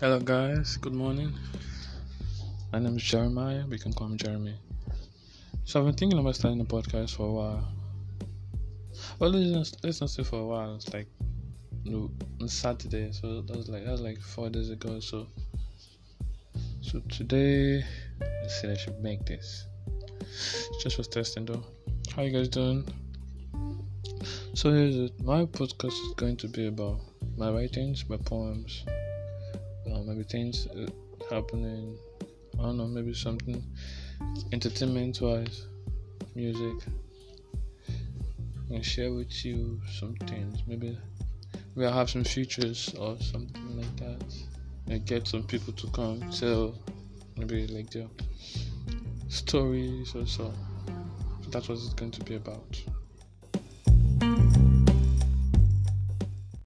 Hello, guys. Good morning. My name is Jeremiah. We can call me Jeremy. So I've been thinking about starting a podcast for a while. Well, let's not, let's not say for a while. It's like no, on Saturday. So that was like that was like four days ago. So so today, I said I should make this. Just for testing though. How you guys doing? So here's it. My podcast is going to be about my writings, my poems, uh, maybe things uh, happening. I don't know, maybe something entertainment wise, music. And share with you some things. Maybe we'll have some features or something like that. And get some people to come tell maybe like their stories or so. That's what it's going to be about.